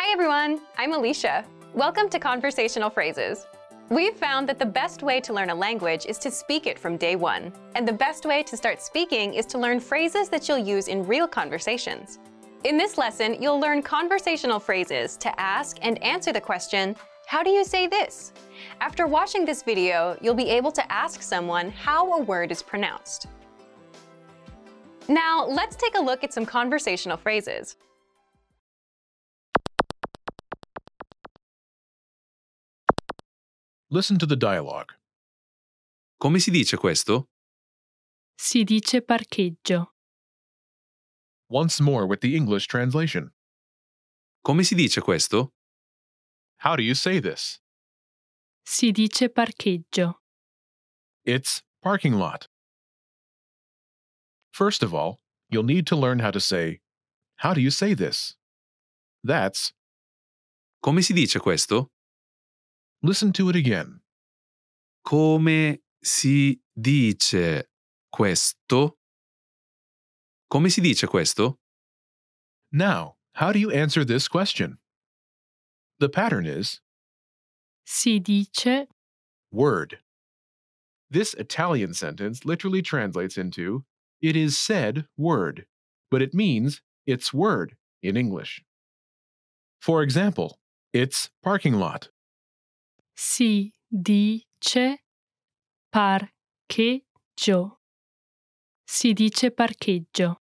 Hi everyone, I'm Alicia. Welcome to Conversational Phrases. We've found that the best way to learn a language is to speak it from day one. And the best way to start speaking is to learn phrases that you'll use in real conversations. In this lesson, you'll learn conversational phrases to ask and answer the question, how do you say this? After watching this video, you'll be able to ask someone how a word is pronounced. Now, let's take a look at some conversational phrases. Listen to the dialogue. Come si dice questo? Si dice parcheggio. Once more with the English translation. Come si dice questo? How do you say this? Si dice parcheggio. It's parking lot. First of all, you'll need to learn how to say, How do you say this? That's, Come si dice questo? Listen to it again. Come si dice questo? Come si dice questo? Now, how do you answer this question? The pattern is Si dice word. This Italian sentence literally translates into it is said word, but it means it's word in English. For example, it's parking lot. Si dice parcheggio. Si dice parcheggio.